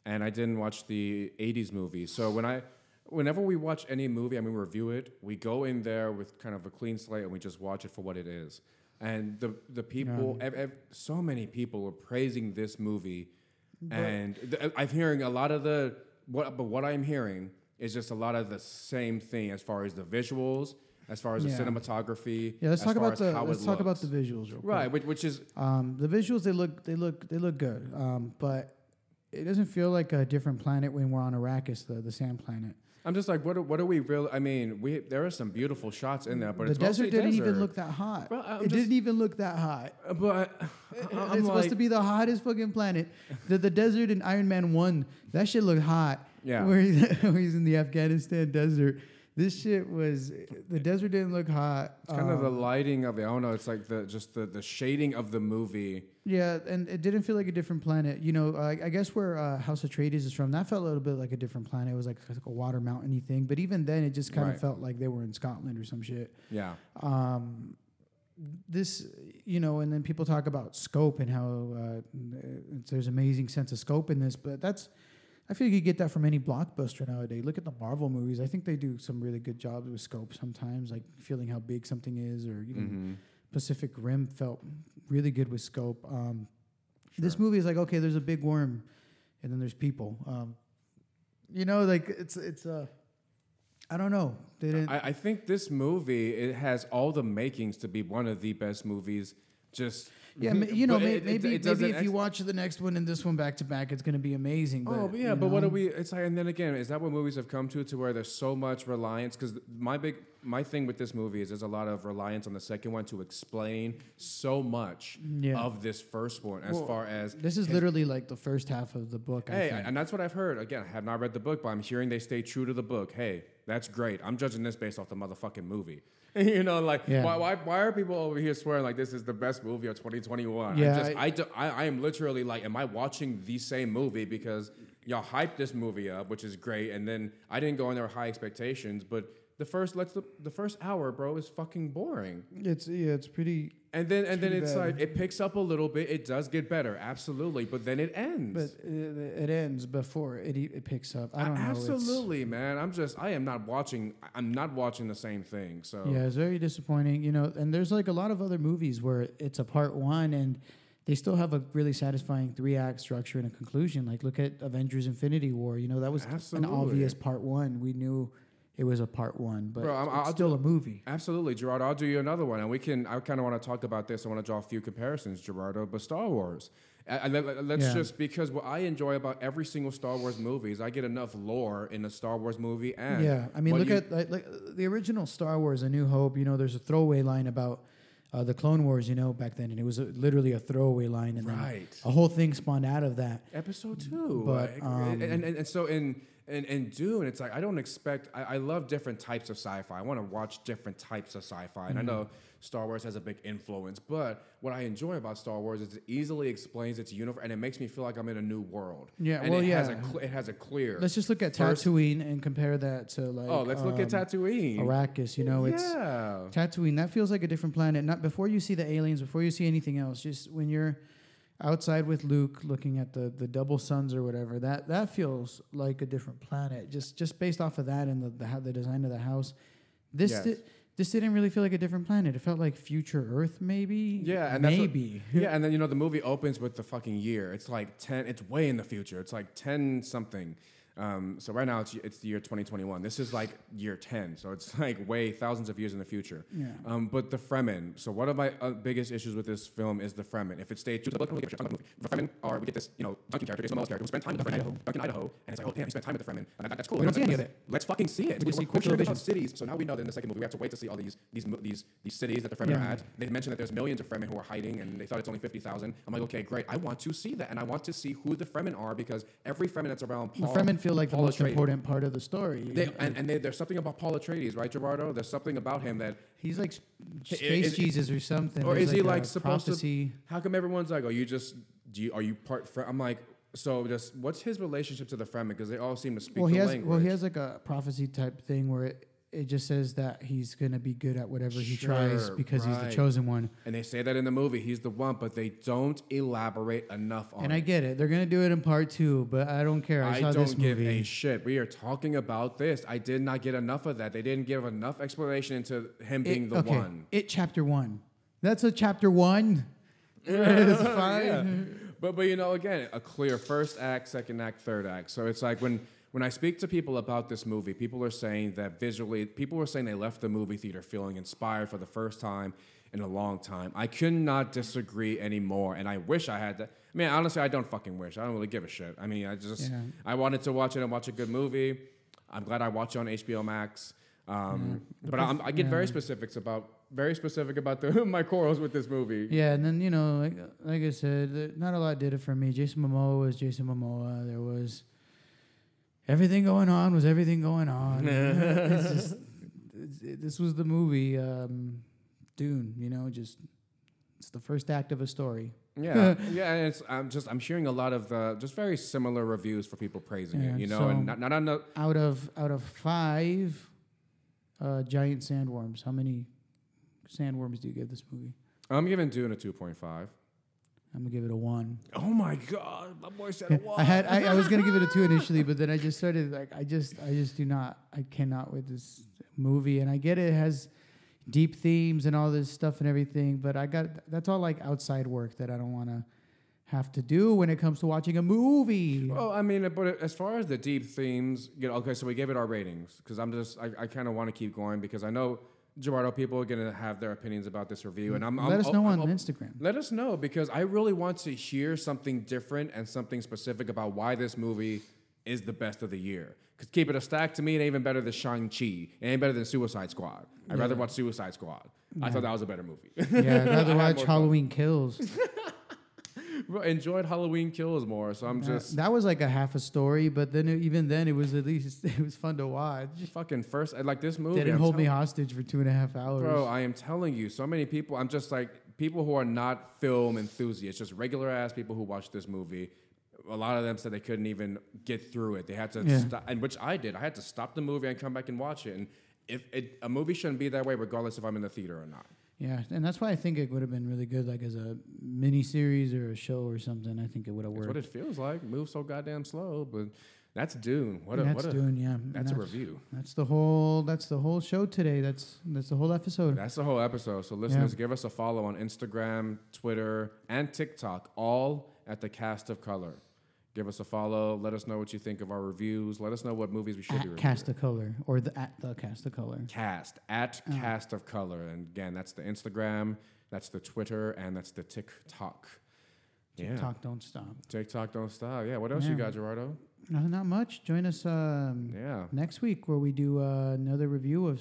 and I didn't watch the '80s movie. So when I, whenever we watch any movie, I mean, we review it, we go in there with kind of a clean slate, and we just watch it for what it is. And the the people, ev- ev- so many people are praising this movie, and th- I'm hearing a lot of the what, but what I'm hearing is just a lot of the same thing as far as the visuals, as far as Yeah. the cinematography. Yeah, let's as talk far about the how let's talk about the visuals real quick. right, which, which is Um, the visuals they look they look they look good, um, but it doesn't feel like a different planet when we're on Arrakis, the the sand planet. I'm just like, what? Are, what are we really? I mean, we there are some beautiful shots in there, but the it's desert didn't even look that hot. Bro, it just- didn't even look that hot. Uh, But It- it's supposed to be the hottest fucking planet. The the desert in Iron Man one, that shit looked hot. Yeah. where he's, where he's in the Afghanistan desert. This shit was the desert didn't look hot. It's kind of the Um, lighting of it. I don't know. It's like the just the, the shading of the movie. Yeah, and it didn't feel like a different planet. You know, I, I guess where uh, House of Atreides is from, that felt a little bit like a different planet. It was like, like a water mountainy thing. But even then, it just kind of felt like they were in Scotland or some shit. Yeah, Um, this, you know, and then people talk about scope and how uh, there's amazing sense of scope in this, but that's. I feel you could get that from any blockbuster nowadays. Look at the Marvel movies. I think they do some really good jobs with scope sometimes, like feeling how big something is, or even hmm Pacific Rim felt really good with scope. Um, This movie is like okay, there's a big worm, and then there's people. Um, you know, like it's it's uh, I don't know. They didn't. I, I think this movie it has all the makings to be one of the best movies. Just yeah, mm-hmm. ma- you know, but may, it- it- maybe it maybe if you watch the next one and this one back to back, it's gonna be amazing. Oh, but, Oh, but yeah, you but what know, are we? It's like, and then again, is that what movies have come to, to where there's so much reliance? Because my big, my thing with this movie is there's a lot of reliance on the second one to explain so much Yeah. of this first one, as Well, far as This is literally like the first half of the book. I Hey, and that's what I've heard. Again, I have not read the book, but I'm hearing they stay true to the book. Hey, that's great. I'm judging this based off the motherfucking movie. you know, like Yeah. why, why why are people over here swearing like this is the best movie of 2021? Yeah, I just I- I, do, I I am literally like, am I watching the same movie because y'all hyped this movie up, which is great, and then I didn't go in there with high expectations, but the first let's the, the first hour, bro, is fucking boring. it's yeah, it's pretty. And then and then it's bad. like it picks up a little bit. It does get better, absolutely, but then it ends. But it, it ends before it it picks up. I don't know. Absolutely, man. I'm just I am not watching I'm not watching the same thing. So Yeah, it's very disappointing. You know, and there's like a lot of other movies where it's a part one and they still have a really satisfying three act structure and a conclusion. Like look at Avengers Infinity War. You know, that was Absolutely. an obvious part one. We knew it was a part one, but Bro, I'm- it's I'll still a movie. Absolutely, Gerardo. I'll do you another one, and we can. I kind of want to talk about this. I want to draw a few comparisons, Gerardo. But Star Wars. Uh, uh, let, us Yeah. just because what I enjoy about every single Star Wars movie is I get enough lore in a Star Wars movie. And Yeah, I mean, look you- at like, like the original Star Wars: A New Hope. You know, there's a throwaway line about uh, the Clone Wars. You know, back then, and it was a, literally a throwaway line, and then right. a whole thing spawned out of that. episode two. But, um, and, and, and so in, in in Dune, it's like I don't expect. I, I love different types of sci-fi. I want to watch different types of sci-fi, and I Mm-hmm. know Star Wars has a big influence. But what I enjoy about Star Wars is it easily explains its universe, and it makes me feel like I'm in a new world. Yeah, and well, it Has a yeah. cl- it has a clear. Let's just look at First- Tatooine and compare that to like. oh, let's look at um, Tatooine. Arrakis. You know, it's yeah. Tatooine. That feels like a different planet. Not before you see the aliens, before you see anything else. Just when you're outside with Luke, looking at the the double suns or whatever. That that feels like a different planet. Just just based off of that and the the, the design of the house. This Yes. di- this didn't really feel like a different planet. It felt like future Earth, maybe. Yeah, and that's what- maybe. yeah, and then you know the movie opens with the fucking year. It's like ten. It's way in the future. It's like ten something. Um, so right now it's it's the year 2021. This is like year 10. So it's like way thousands of years in the future. Yeah. Um, but the Fremen. So one of my uh, biggest issues with this film is the Fremen. If it stayed true to the book, we'll get movie. The Fremen are we get this you know Duncan character, Momoa's character, who spent time with the Fremen, Duncan, Idaho, and it's like oh damn, he spent time with the Fremen. And that- that's cool. We don't see any of let's, it. let's fucking see it. We just see We're quick sure little they have visions. cities. So now we know that in the second movie we have to wait to see all these these these these cities that the Fremen Yeah. are at. They mentioned that there's millions of Fremen who are hiding, and they thought it's only fifty thousand. I'm like, okay, great. I want to see that, and I want to see who the Fremen are because every Fremen that's around The Paul. Fremen feel like the most Atreides. important part of the story. They, and and they, there's something about Paul Atreides, right, Gerardo? There's something about him that He's like space is- Jesus or something. or There's is he like supposed to- How come everyone's like, "Oh, you just do you, are you part?" Fre-? I'm like, so just what's his relationship to the Fremen? Because they all seem to speak Well, the he has language. well he has like a prophecy type thing where it, it just says that he's gonna be good at whatever he tries because he's the chosen one. and they say that in the movie, he's the one, but they don't elaborate enough on And it. I get it. They're gonna do it in part two, but I don't care. I, I saw don't this give movie. a shit. We are talking about this. I did not get enough of that. They didn't give enough explanation into him being the okay, one. It chapter one. That's a chapter one. it's fine. Yeah. But but you know, again, a clear first act, second act, third act. So it's like when when I speak to people about this movie, people are saying that visually, people are saying they left the movie theater feeling inspired for the first time in a long time. I could not disagree anymore, and I wish I had that. I mean, honestly, I don't fucking wish. I don't really give a shit. I mean, I just Yeah. I wanted to watch it and watch a good movie. I'm glad I watched it on HBO Max. Um, but I'm, I get very yeah. specifics about very specific about the my quarrels with this movie. Yeah, and then you know, like, like I said, not a lot did it for me. Jason Momoa was Jason Momoa. There was everything going on. Was everything going on? it's just it's, it, this was the movie um, Dune. You know, just it's the first act of a story. Yeah, yeah, and it's I'm just I'm hearing a lot of uh, just very similar reviews for people praising Yeah, it, you know, so- and not not on the Out of out of five uh, giant sandworms, how many sandworms do you give this movie? I'm giving Dune a two point five. I'm gonna give it a one. Oh my god, my boy said a one. I had I, I was gonna give it a two initially, but then I just started like I just I just do not I cannot with this movie, and I get it, it has deep themes and all this stuff and everything, but I got that's all like outside work that I don't want to have to do when it comes to watching a movie. Well, I mean, but as far as the deep themes, you know, okay, so we gave it our ratings because I'm just I, I kind of want to keep going because I know Gerardo people are gonna have their opinions about this review, and I'm, I'm Let us oh, know I'm on Instagram. Let us know because I really want to hear something different and something specific about why this movie is the best of the year. Because keep it a stack to me, it ain't even better than Shang Chi. It ain't better than Suicide Squad. I'd rather watch Suicide Squad. I thought that was a better movie. Yeah, I'd rather watch more fun. Halloween Kills. Enjoyed Halloween Kills more, so I'm just that was like a half a story, but then it- even then it was at least it was fun to watch. fucking first. Like this movie. Didn't I'm hold me hostage for two and a half hours. Bro, I am telling you, so many people. I'm just like people who are not film enthusiasts, just regular ass people who watch this movie. A lot of them said they couldn't even get through it. They had to Yeah. stop, and which I did. I had to stop the movie and come back and watch it. And if it, a movie shouldn't be that way, regardless if I'm in the theater or not. Yeah, and that's why I think it would have been really good, like as a mini series or a show or something. I think it would have That's worked. what it feels like. Moves so goddamn slow, but that's Dune. What a that's what a doing, yeah. and that's a review. That's the whole. That's the whole show today. That's that's the whole episode. That's the whole episode. So listeners, give us a follow on Instagram, Twitter, and TikTok, all at the Cast of Color. Give us a follow. Let us know what you think of our reviews. Let us know what movies we should be at reviewing. cast of color or the at the cast of color. Cast at Cast of Color, and again, that's the Instagram, that's the Twitter, and that's the TikTok. Yeah, TikTok don't stop. TikTok don't stop. Yeah, what else you got, Gerardo? No, not much. Join us um, Yeah. next week where we do uh, another review of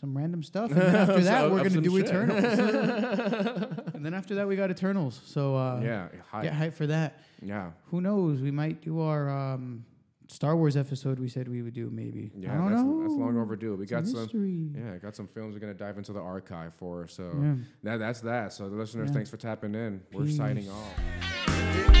some random stuff, and then after that we're gonna do shit. Eternals, and then after that we got Eternals. So uh, yeah, hi. get hype for that. yeah, Who knows? We might do our um, Star Wars episode. We said we would do maybe. I yeah. don't That's, know. that's long overdue. We It's got a some. mystery. Yeah, got some films we're gonna dive into the archive for. So Yeah. that, that's that. So the listeners, Yeah. thanks for tapping in. We're signing Peace. off.